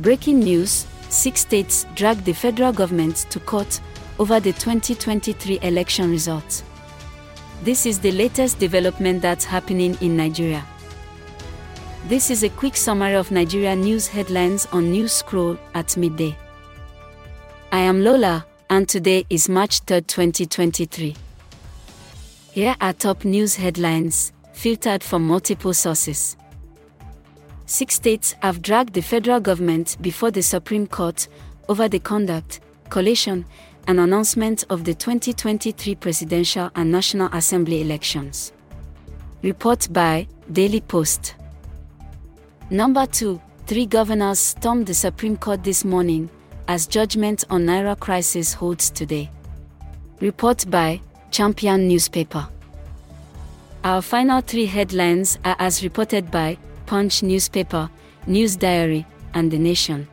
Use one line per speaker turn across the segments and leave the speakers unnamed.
Breaking news Six states dragged the federal government to court over the 2023 election results. This is the latest development that's happening in Nigeria. This is a quick summary of Nigeria news headlines on News Scroll at midday. I am Lola, and today is March 3, 2023. Here are top news headlines, filtered from multiple sources. Six states have dragged the federal government before the Supreme Court over the conduct, collation, and announcement of the 2023 presidential and National Assembly elections. Report by Daily Post. Number 2. Three governors stormed the Supreme Court this morning as judgment on Naira crisis holds today. Report by Champion Newspaper. Our final three headlines are as reported by Punch newspaper, News Diary, and The Nation.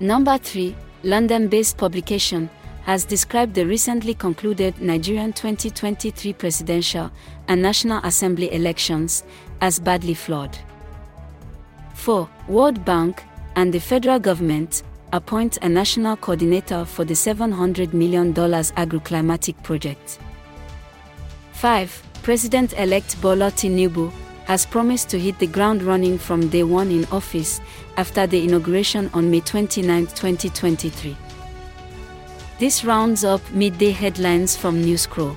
Number 3, London based publication, has described the recently concluded Nigerian 2023 presidential and National Assembly elections as badly flawed. 4. World Bank and the federal government appoint a national coordinator for the $700 million agroclimatic project. 5. President elect Bola Tinubu has promised to hit the ground running from day one in office after the inauguration on May 29, 2023. This rounds up midday headlines from Newscroll.